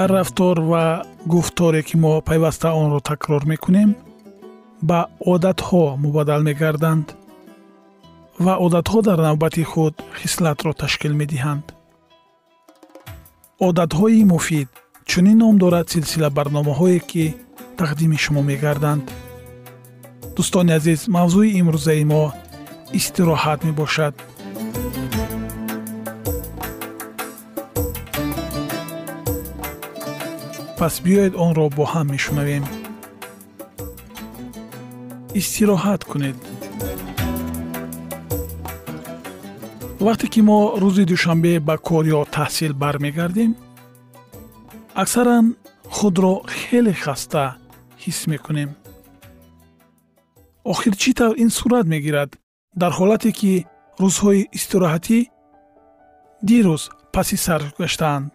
ҳар рафтор ва гуфторе ки мо пайваста онро такрор мекунем ба одатҳо мубаддал мегарданд ва одатҳо дар навбати худ хислатро ташкил медиҳанд. Одатҳои муфид чунин ном дорад силсила барномаҳое ки тақдими шумо мегарданд. Дӯстони азиз мавзӯи имрӯзаи мо истироҳат мебошад пас биёед онро бо ҳам мешунавем истироҳат кунед вақте ки мо рӯзи душанбе ба кор ё таҳсил бармегардем аксаран худро хеле хаста ҳис мекунем охир чӣ тавр ин сурат мегирад дар ҳолате ки рӯзҳои истироҳатӣ дирӯз паси сар гаштаанд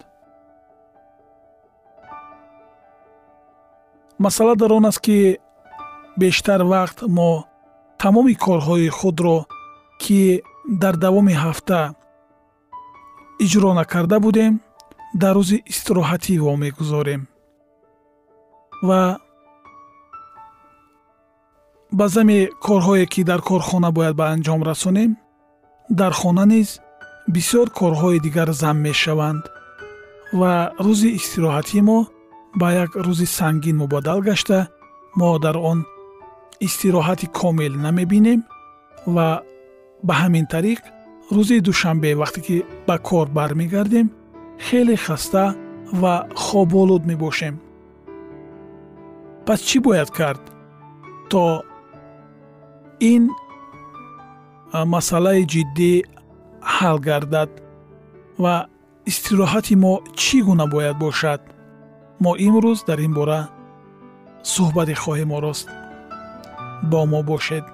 масъала дар он аст ки бештар вақт мо тамоми корҳои худро ки дар давоми ҳафта иҷро накарда будем дар рӯзи истироҳатӣ вомегузорем ва ба зами корҳое ки дар корхона бояд ба анҷом расонем дар хона низ бисёр корҳои дигар зам мешаванд ва рӯзи истироҳатӣ мо ба як рӯзи сангин мубаддал гашта мо дар он истироҳати комил намебинем ва ба ҳамин тариқ рӯзи душанбе вақте ки ба кор бармегардем хеле хаста ва хоболуд мебошем. Пас чӣ бояд кард? То ин масъалаи ҷиддӣ ҳал гардад ва истироҳати мо чӣ гуна бояд бошад мо имрӯз дар ин бора суҳбате хоҳем орост бо мо бошед.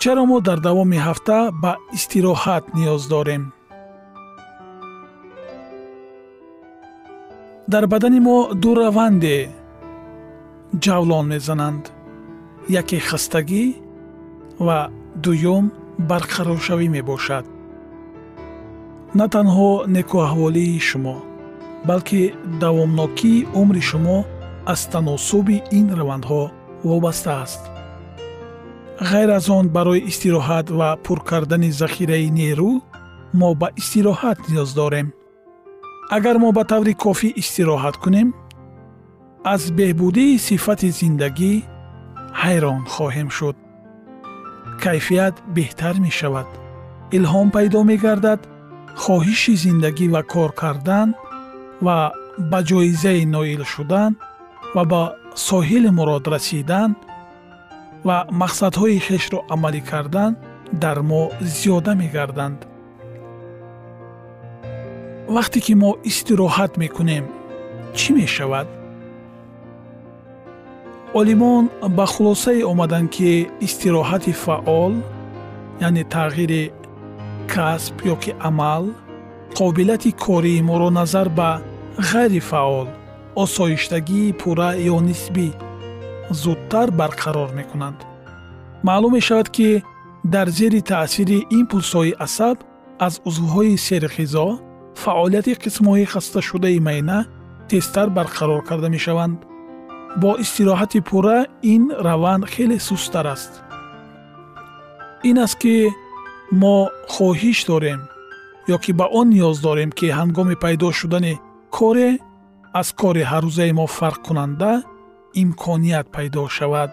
Чаро мо дар давоми ҳафта ба истироҳат ниёз дорем? Дар бадани мо ду раванде ҷавлон мезананд. Яке хастагӣ ва дуюм барқароршавӣ мебошад на танҳо некуаҳволии шумо балки давомнокии умри шумо аз таносуби ин равандҳо вобаста аст. Ғайр аз он барои истироҳат ва пур кардани захираи нерӯ мо ба истироҳат ниёз дорем. Агар мо ба таври кофӣ истироҳат кунем аз беҳбудии сифати зиндагӣ ҳайрон хоҳем шуд. Кайфият беҳтар мешавад. Илҳом пайдо мегардад хоҳиши зиндагӣ ва кор кардан ва ба ҷоизаи ноил шудан ва ба соҳили мурод расидан ва мақсадҳои хешро амалӣ кардан дар мо зиёда мегарданд. Вақте ки мо истироҳат мекунем чӣ мешавад? Олимон ба хулосае омаданд ки истироҳати фаъол яъне тағйири касб ё ки амал қобилияти кории моро назар ба ғайрифаъол осоиштагии пурра ё нисбӣ зудтар барқарор мекунанд. Маълум мешавад ки дар зери таъсири импулсҳои асаб аз узвҳои серғизо фаъолияти қисмҳои хасташудаи майъна тезтар барқарор карда мешаванд. Бо истироҳати пурра ин раванд хеле сусттар аст. Ин аст ки мо хоҳиш дорем ё ки ба он ниёз дорем ки ҳангоми пайдо шудани коре аз кори ҳаррӯзаи мо фарқкунанда имконият пайдо шавад.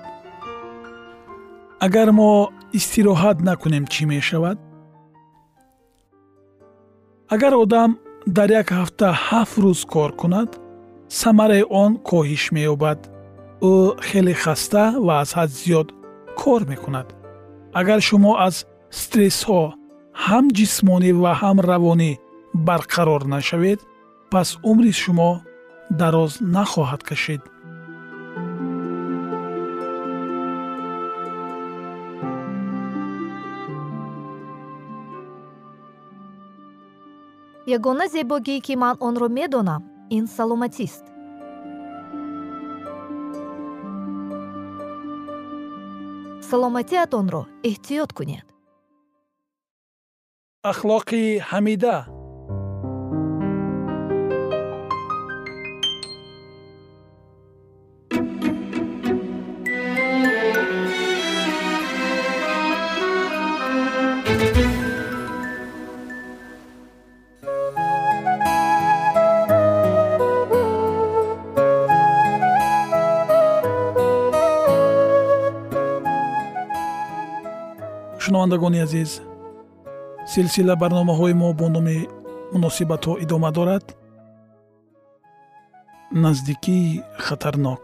Агар мо истироҳат накунем чӣ мешавад? Агар одам дар як ҳафта ҳафт рӯз кор кунад самараи он коҳиш меёбад. Ӯ хеле хаста ва аз ҳад зиёд кор мекунад. Агар шумо аз стрессҳо ҳам ҷисмонӣ ва ҳам равонӣ барқарор нашавед пас умри шумо дароз нахоҳад кашид ягона зебогӣ ки ман онро медонам ин саломатист. Саломатиатонро эҳтиёт кунед ахлоқи ҳамида шунавандагони азиз силсила барномаҳои мо бо номи муносибатҳо идома дорад наздикии хатарнок.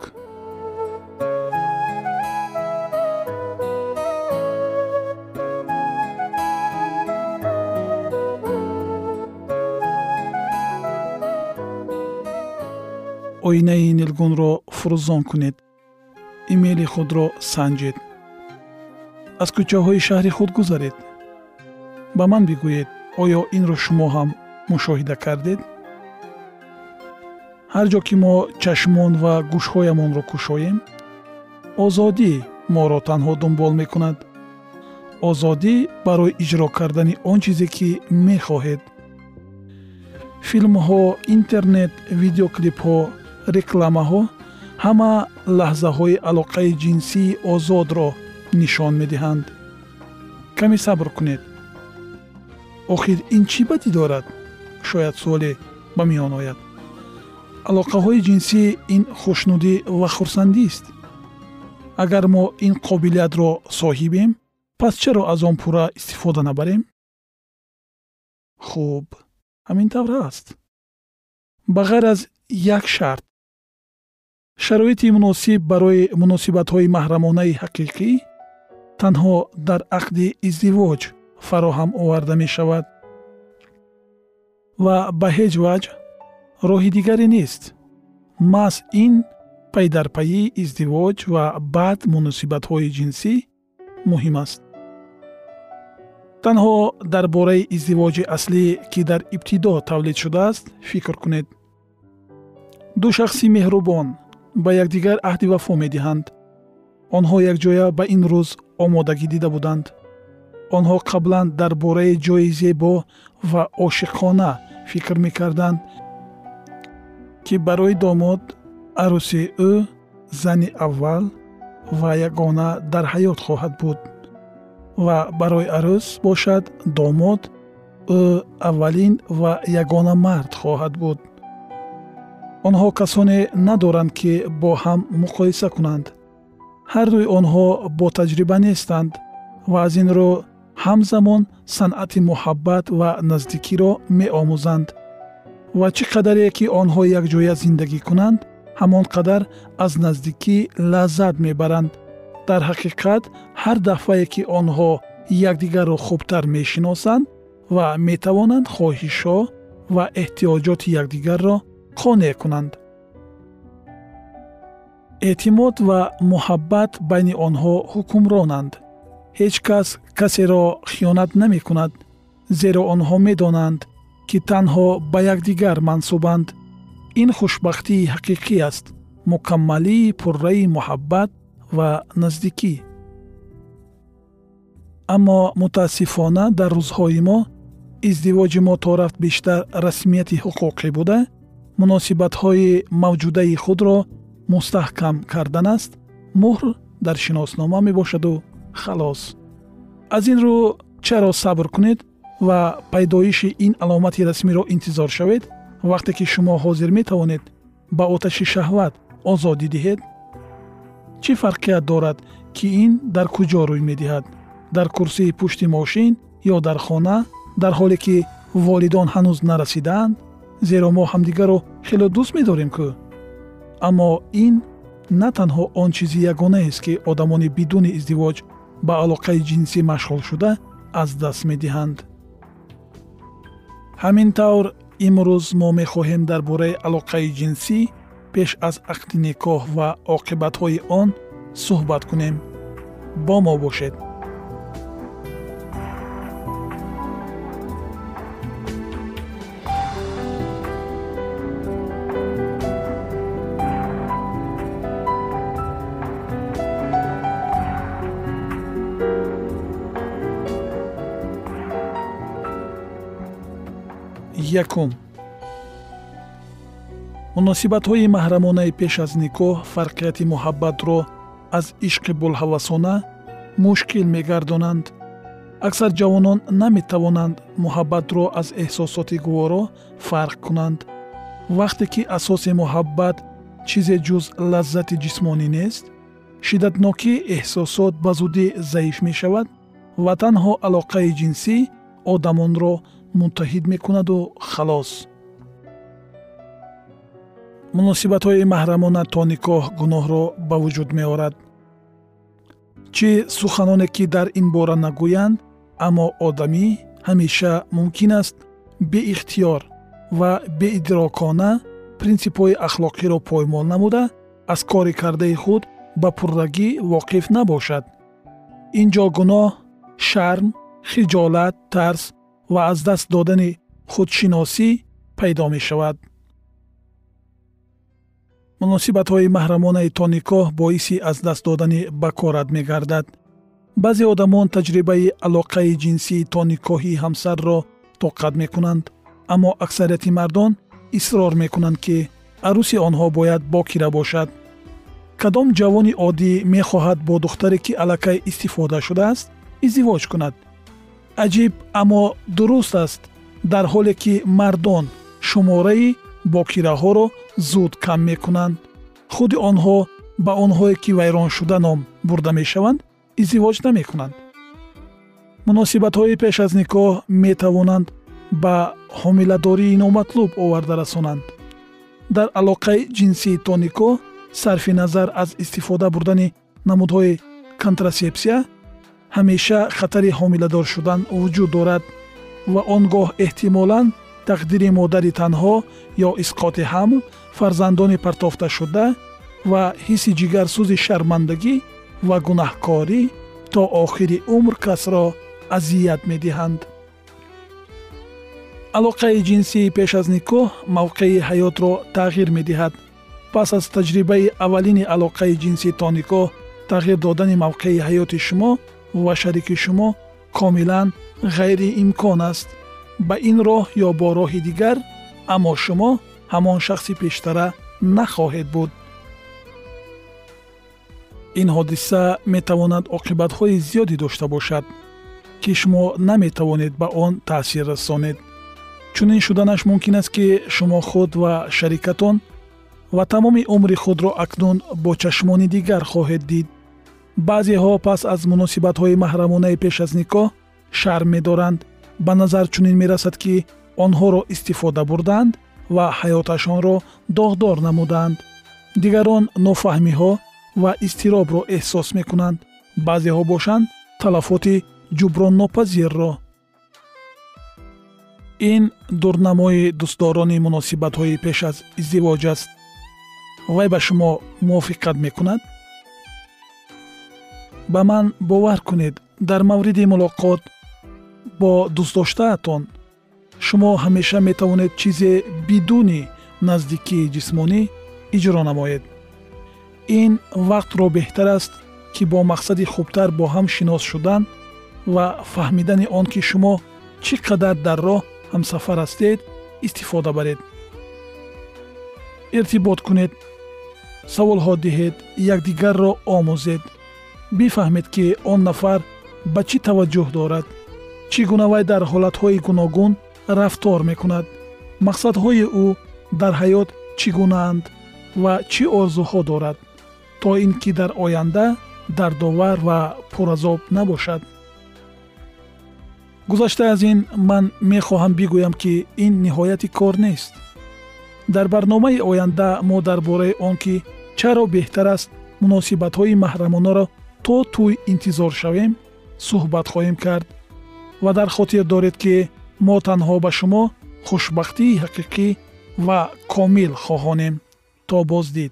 Оинаи нилгунро фурӯзон кунед. Имейли худро санҷед. Аз кӯчаҳои шаҳри худ гузаред ба ман бигӯед оё инро шумо ҳам мушоҳида кардед? Ҳар ҷо ки мо чашмон ва гӯшҳоямонро кушоем озодӣ моро танҳо дунбол мекунад. Озодӣ барои иҷро кардани он чизе ки мехоҳед. Филмҳо интернет видеоклипҳо рекламаҳо ҳама лаҳзаҳои алоқаи ҷинсии озодро нишон медиҳанд. Каме сабр кунед охир ин чӣ бадӣ дорад? Шояд суоле ба миён ояд. Алоқаҳои ҷинсӣ ин хушнудӣ ва хурсандист агар мо ин қобилиятро соҳибем пас чаро аз он пурра истифода набарем? Хуб ҳамин тавр аст. Ба ғайр аз як шарт. Шароити муносиб барои муносибатҳои маҳрамонаи ҳақиқӣ танҳо дар ақди издивоҷ фароҳам оварда мешавад. Ва ба ҳеҷ ваҷ роҳи дигаре нест. Маҳз ин пайдарпайии издивоҷ ва баъд муносибатҳои ҷинсӣ муҳим аст. Танҳо дар бораи издивоҷи аслӣ ки дар ибтидо тавлид шудааст фикр кунед. Ду шахси меҳрубон ба якдигар аҳди вафо медиҳанд. Онҳо якҷоя ба ин рӯз омодагӣ дида буданд онҳо қаблан дар бораи ҷои зебо ва ошиқона фикр мекарданд ки барои домод арӯси ӯ зани аввал ва ягона дар ҳаёт хоҳад буд. Ва барои арӯс бошад домод ӯ аввалин ва ягона мард хоҳад буд. Онҳо касоне надоранд ки бо ҳам муқоиса кунанд. Ҳардуи онҳо бо таҷриба нестанд ва аз ин рӯ ҳамзамон санъати муҳаббат ва наздикиро меомӯзанд. Ва чӣ қадаре ки онҳо якҷоя зиндагӣ кунанд ҳамон қадар аз наздикӣ лаззат мебаранд. Дар ҳақиқат ҳар дафъае ки онҳо якдигарро хубтар мешиносанд ва метавонанд хоҳишҳо ва эҳтиёҷоти якдигарро қонеъ кунанд. Эътимод ва муҳаббат байни онҳо ҳукмронанд ҳеҷ кас касеро хиёнат намекунад зеро онҳо медонанд ки танҳо ба якдигар мансубанд. Ин хушбахтии ҳақиқӣ аст мукаммалии пурраи муҳаббат ва наздикӣ. Аммо мутаассифона дар рӯзҳои мо издивоҷи мо то рафт бештар расмияти ҳуқуқӣ буда муносибатҳои мавҷудаи худро мустаҳкам кардан аст муҳр дар шиноснома мебошаду халос. Аз ин рӯ чаро сабр кунед ва пайдоиши ин аломати расмиро интизор шавед вақте ки шумо ҳозир метавонед ба оташи шаҳват озодӣ диҳед чӣ фарқият дорад ки ин дар куҷо рӯй медиҳад? Дар курсии пушти мошин ё дар хона дар ҳоле ки волидон ҳанӯз нарасидаанд зеро мо ҳамдигарро хело дӯст медорем кӯ аммо ин на танҳо он чизи ягонаест ки одамони бидуни издивоҷ ба алоқаи ҷинсӣ машғул шуда аз даст медиҳанд. Ҳамин тавр имрӯз мо мехоҳем дар бораи алоқаи ҷинсӣ пеш аз ақди никоҳ ва оқибатҳои он суҳбат кунем. Бо мо бошед якум. Муносибатҳои маҳрамонаи пеш аз никоҳ фарқияти муҳаббатро аз ишқи булҳавасона мушкил мегардонанд. Аксар ҷавонон наметавонанд муҳаббатро аз эҳсосоти гуворо фарқ кунанд. Вақте ки асоси муҳаббат чизе ҷуз лаззати ҷисмонӣ нест шиддатнокии эҳсосот ба зудӣ заиф мешавад ва танҳо алоқаи ҷинсӣ одамонро муттаҳид мекунаду халос муносибатҳои маҳрамона то никоҳ гуноҳро ба вуҷуд меорад чӣ суханоне ки дар ин бора нагӯянд аммо одамӣ ҳамеша мумкин аст беихтиёр ва беидрокона принсипҳои ахлоқиро поймол намуда аз кори кардаи худ ба пуррагӣ воқиф набошад ин ҷо гуноҳ шарм хиҷолат тарс ва аз даст додани худшиносӣ пайдо мешавад. Муносибатҳои маҳрамонаи то никоҳ боиси аз даст додани бакорат мегардад. Баъзе одамон таҷрибаи алоқаи ҷинсии то никоҳии ҳамсарро тоқат мекунанд аммо аксарияти мардон исрор мекунанд ки арӯси онҳо бояд бокира бошад. Кадом ҷавони оддӣ мехоҳад бо духтаре ки аллакай истифода шудааст издивоҷ кунад аҷиб аммо дуруст аст. Дар ҳоле ки мардон шумораи бокираҳоро зуд кам мекунанд худи онҳо ба онҳое ки вайроншуда ном бурда мешаванд издивоҷ намекунанд. Муносибатҳои пеш аз никоҳ метавонанд ба ҳомиладории номатлуб оварда расонанд. Дар алоқаи ҷинсии то никоҳ сарфи назар аз истифода бурдани намудҳои контрасепсия ҳамеша хатари ҳомиладор шудан вуҷуд дорад ва он гоҳ эҳтимолан тақдири модари танҳо ё исқоти ҳамл фарзандони партофташуда ва ҳисси ҷигарсӯзи шармандагӣ ва гунаҳкорӣ то охири умр касро азият медиҳанд. Алоқаи ҷинсии пеш аз никоҳ мавқеи ҳаётро тағйир медиҳад. Пас аз таҷрибаи аввалини алоқаи ҷинсӣ то никоҳ тағйир додани мавқеи ҳаёти шумо ва шарики шумо комилан ғайриимкон аст ба ин роҳ ё бо роҳи дигар аммо шумо ҳамон шахси пештара нахоҳед буд ин ҳодиса метавонад оқибатҳои зиёде дошта бошад ки шумо наметавонед ба он таъсир расонед чунин шуданаш мумкин аст ки шумо худ ва шарикатон ва тамоми умри худро акнун бо чашмони дигар хоҳед дид баъзеҳо пас аз муносибатҳои маҳрамонаи пеш аз никоҳ шарм медоранд. Ба назар чунин мерасад ки онҳоро истифода бурданд ва ҳаёташонро доғдор намуданд. Дигарон нофаҳмиҳо ва изтиробро эҳсос мекунанд. Баъзеҳо бошанд талафоти ҷуброннопазирро. Ин дурнамои дӯстдорони муносибатҳои пеш аз издивоҷ аст. Вай ба шумо мувофиқат мекунад ба ман бовар кунед. Дар мавриди мулоқот бо дӯстдоштаатон шумо ҳамеша метавонед чизе бидуни наздикии ҷисмонӣ иҷро намоед. Ин вақтро беҳтар аст ки бо мақсади хубтар бо ҳам шинос шудан ва фаҳмидани он ки шумо чӣ қадар дар роҳ ҳамсафар ҳастед истифода баред. Иртибот кунед саволҳо диҳед якдигарро омӯзед бифаҳмед ки он нафар ба чӣ таваҷҷӯҳ дорад? Чӣ гуна вай дар ҳолатҳои гуногун рафтор мекунад? Мақсадҳои ӯ дар ҳаёт чӣ гунаанд ва чӣ орзуҳо дорад то ин ки дар оянда дардовар ва пуразоб набошад? Гузашта аз ин ман мехоҳам бигӯям ки ин ниҳояти кор нест. Дар барномаи оянда мо дар бораи он ки чаро беҳтар аст муносибатҳои маҳрамонаро то тӯй интизор шавем суҳбат хоҳем кард ва дар хотир доред ки мо танҳо ба шумо хушбахтии ҳақиқӣ ва комил хоҳонем. То боздид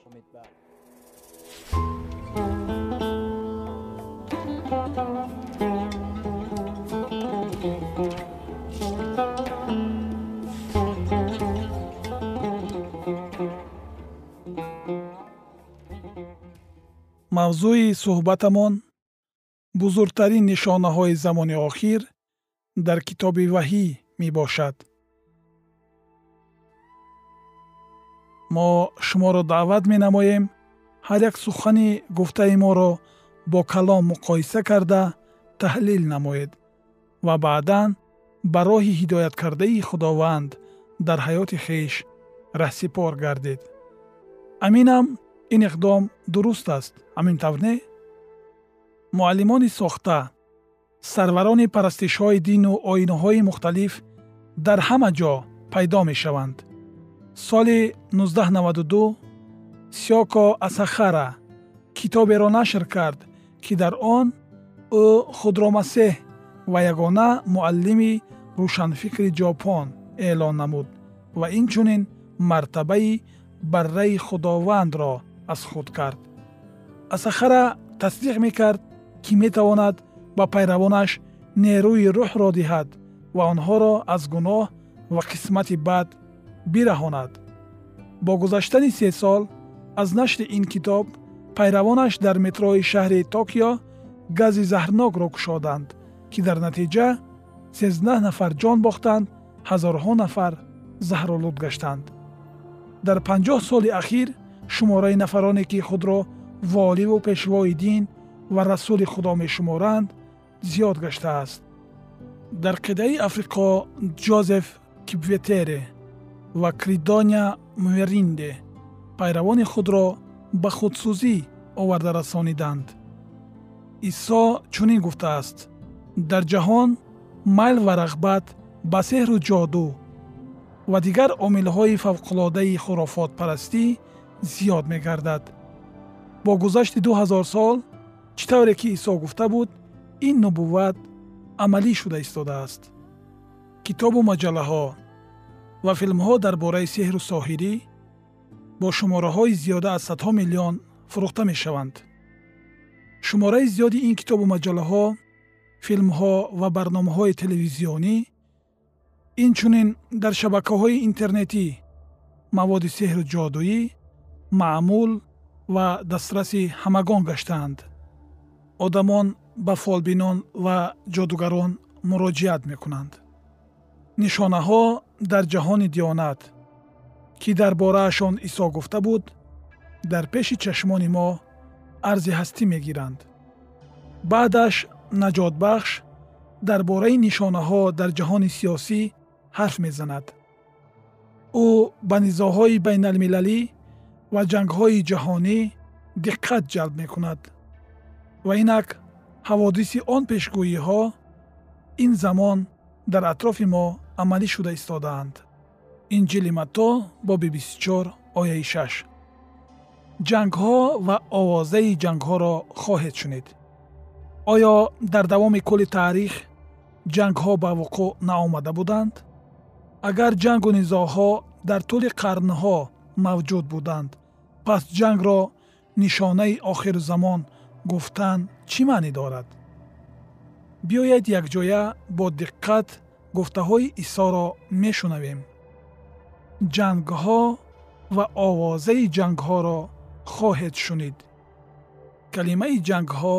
мавзӯи суҳбатамон бузургтарин нишонаҳои замони охир дар китоби ваҳӣ мебошад. Мо шуморо даъват менамоем ҳар як сухани гуфтаи моро бо калом муқоиса карда таҳлил намоед ва баъдан ба роҳи ҳидояткардаи худованд дар ҳаёти хеш раҳсипор гардед аминам ин иқдом дуруст аст. Ҳамин тавр не муаллимони сохта сарварони парастишҳои дину оинаҳои мухталиф дар ҳама ҷо пайдо мешаванд. Соли 1992 сёко асахара китоберо нашр кард ки дар он ӯ худро масеҳ ва ягона муаллими рӯшанфикри ҷопон эълон намуд ва инчунин мартабаи барраи худовандро аз худ кард. Асахара тасдиқ мекард ки метавонад ба пайравонаш нерӯи рӯҳро диҳад ва онҳоро аз гуноҳ ва қисмати бад бираҳонад. Бо гузаштани се сол аз нашри ин китоб пайравонаш дар метрои шаҳри токио гази заҳрнокро кушоданд ки дар натиҷа сездаҳ нафар ҷон бохтанд ҳазорҳо нафар заҳролуд гаштанд. Дар панҷоҳ соли ахир шумораи нафароне ки худро воливу пешвои дин ва расули худо мешуморанд зиёд гаштааст. Дар қидаи африқо ҷозеф кипветере ва кридоня меринде пайравони худро ба худсӯзӣ оварда расониданд. Исо чунин гуфтааст дар ҷаҳон майл ва рағбат ба сеҳру ҷоду ва дигар омилҳои фавқулодаи хурофотпарастӣ зиёд мегардад. Бо гузашти ду ҳазор сол чӣ тавре ки исо гуфта буд ин нубувват амалӣ шуда истодааст. Китобу маҷаллаҳо ва филмҳо дар бораи сеҳру соҳирӣ бо шумораҳои зиёда аз садҳо миллион фурӯхта мешаванд. Шумораи зиёди ин китобу маҷаллаҳо филмҳо ва барномаҳои телевизионӣ инчунин дар шабакаҳои интернетӣ маводи сеҳру ҷодуӣ маъмул ва дастраси ҳамагон гаштаанд. Одамон ба фолбинон ва ҷодугарон муроҷиат мекунанд. Нишонаҳо дар ҷаҳони диёнат ки дар бораашон исо гуфта буд дар пеши чашмони мо арзи ҳастӣ мегиранд. Баъдаш наҷотбахш дар бораи нишонаҳо дар ҷаҳони сиёсӣ ҳарф мезанад. Ӯ ба низоҳои байналмилалӣ ва ҷангҳои ҷаҳонӣ диққат ҷалб мекунад. Ва инак ҳаводиси он пешгӯиҳо ин замон дар атрофи мо амалӣ шуда истодаанд. Инҷили матто боби 24 ояи 6 ҷангҳо ва овозаи ҷангҳоро хоҳед шунид оё дар давоми кулли таърих ҷангҳо ба вуқӯъ наомада буданд? Агар ҷангу низоъҳо дар тӯли қарнҳо мавҷуд буданд пас ҷангро нишонаи охирузамон гуфтан чӣ маънӣ дорад? Биёед якҷоя бо диққат гуфтаҳои исоро мешунавем. Ҷангҳо ва овозаи ҷангҳоро хоҳед шунид. Калимаи ҷангҳо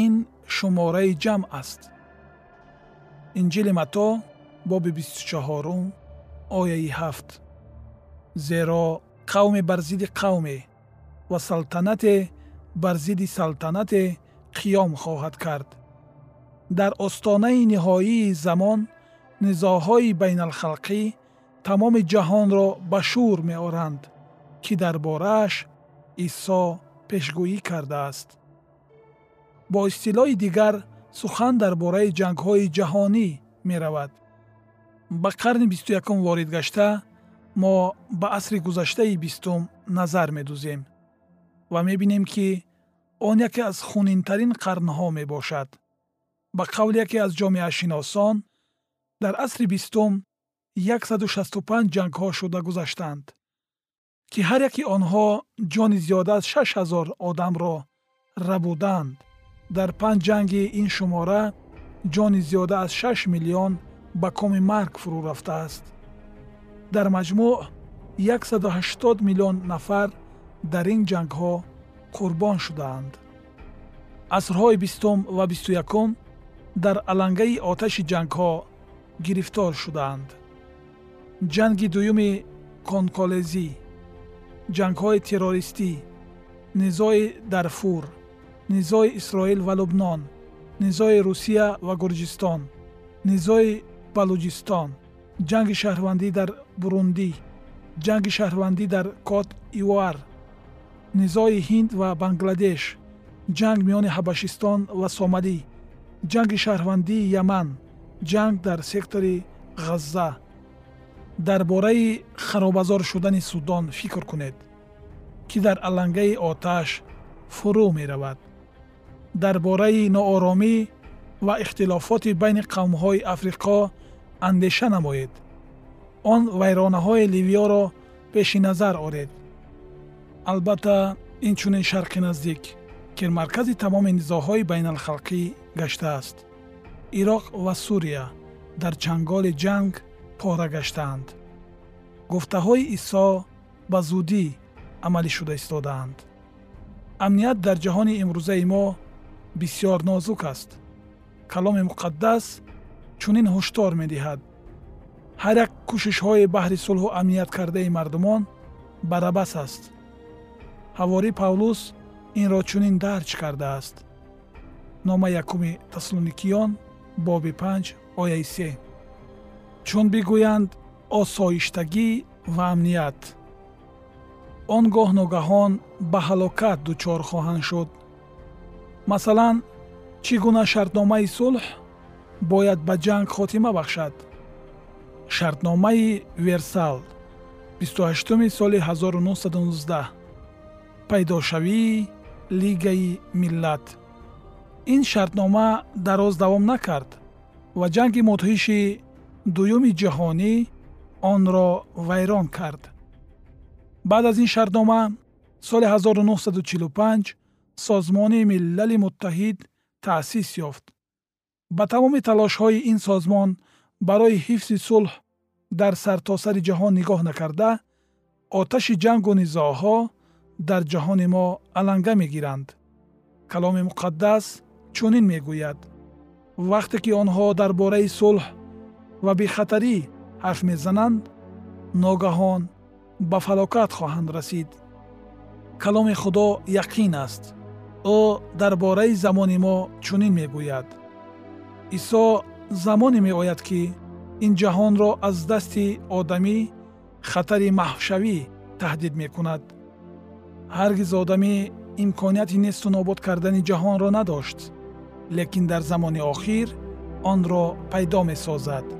ин шумораи ҷамъ аст инҷили матто боби бистучаҳорум ояи ҳафт зеро қавме бар зидди қавме ва салтанате бар зидди салтанате қиём хоҳад кард дар остонаи ниҳоии замон низоъҳои байналхалқӣ тамоми ҷаҳонро ба шӯр меоранд ки дар борааш исо пешгӯӣ кардааст бо истилоҳи дигар сухан дар бораи ҷангҳои ҷаҳонӣ меравад. Ба қарни бисту якум ворид гашта мо ба асри гузаштаи бистум назар медӯзем ва мебинем ки он яке аз хунинтарин қарнҳо мебошад. Ба қавли яке аз ҷомеашиносон дар асри бистум 165 ҷангҳо шуда гузаштанд ки ҳар яки онҳо ҷони зиёда аз 6 ҳазор одамро рабуданд дар панҷ ҷанги ин шумора ҷони зиёда аз 6 миллион ба коми марг фурӯ рафтааст. Дар маҷмӯъ 180 миллион нафар дар ин ҷангҳо қурбон шудаанд. Асрҳои бистум ва бисту якум дар алангаи оташи ҷангҳо гирифтор шудаанд. Ҷанги дуюми конколезӣ ҷангҳои террористӣ низои дарфур низои исроил ва лубнон низои русия ва гурҷистон низои балуҷистон ҷанги шаҳрвандӣ дар бурундӣ ҷанги шаҳрвандӣ дар кот ивуар низои ҳинд ва бангладеш ҷанг миёни ҳабашистон ва сомалӣ ҷанги шаҳрвандии яман ҷанг дар сектори ғазза. Дар бораи харобазор шудани судон фикр кунед ки дар алангаи оташ фурӯ меравад дар бораи нооромӣ ва ихтилофоти байни қавмҳои африқо андеша намоед. Он вайронаҳои ливиёро пеши назар оред. Албатта инчунин шарқи наздик ки маркази тамоми низоъҳои байналхалқӣ гаштааст ироқ ва сурия дар чанголи ҷанг пора гаштаанд. Гуфтаҳои исо ба зудӣ амалӣ шуда истодаанд. Амният дар ҷаҳони имрӯзаи мо бисьёр нозук аст. Каломи муқаддас чунин ҳуштор медиҳад. Ҳар як кӯшишҳои баҳри сулҳу амният кардаи мардумон барабас аст. Ҳавори павлус инро чунин дарҷ кардааст. Нома якуми таслоникиён боби панҷ ояи се. Чун бигӯянд осоиштагӣ ва амният. Он гоҳ ногаҳон ба ҳалокат дучор хоҳанд шуд масалан чӣ гуна шартномаи сулҳ бояд ба ҷанг хотима бахшад? Шартномаи версал 28 соли 1919 пайдошавии лигаи миллат. Ин шартнома дароз давом накард ва ҷанги мудҳиши дуюми ҷаҳонӣ онро вайрон кард. Баъд аз ин шартнома соли 1945 созмони милали муттаҳид таъсис ёфт. Ба тамоми талошҳои ин созмон барои ҳифзи сулҳ дар сартосари ҷаҳон нигоҳ накарда оташи ҷангу низоъҳо дар ҷаҳони мо аланга мегиранд. Каломи муқаддас чунин мегӯяд. Вақте ки онҳо дар бораи сулҳ ва бехатарӣ ҳарф мезананд ногаҳон ба фалокат хоҳанд расид. Каломи худо яқин аст ӯ дар бораи замони мо чунин мегӯяд. Исо замоне меояд ки ин ҷаҳонро аз дасти одамӣ хатари маҳвшавӣ таҳдид мекунад. Ҳаргиз одамӣ имконияти несту нобуд кардани ҷаҳонро надошт лекин дар замони охир онро пайдо месозад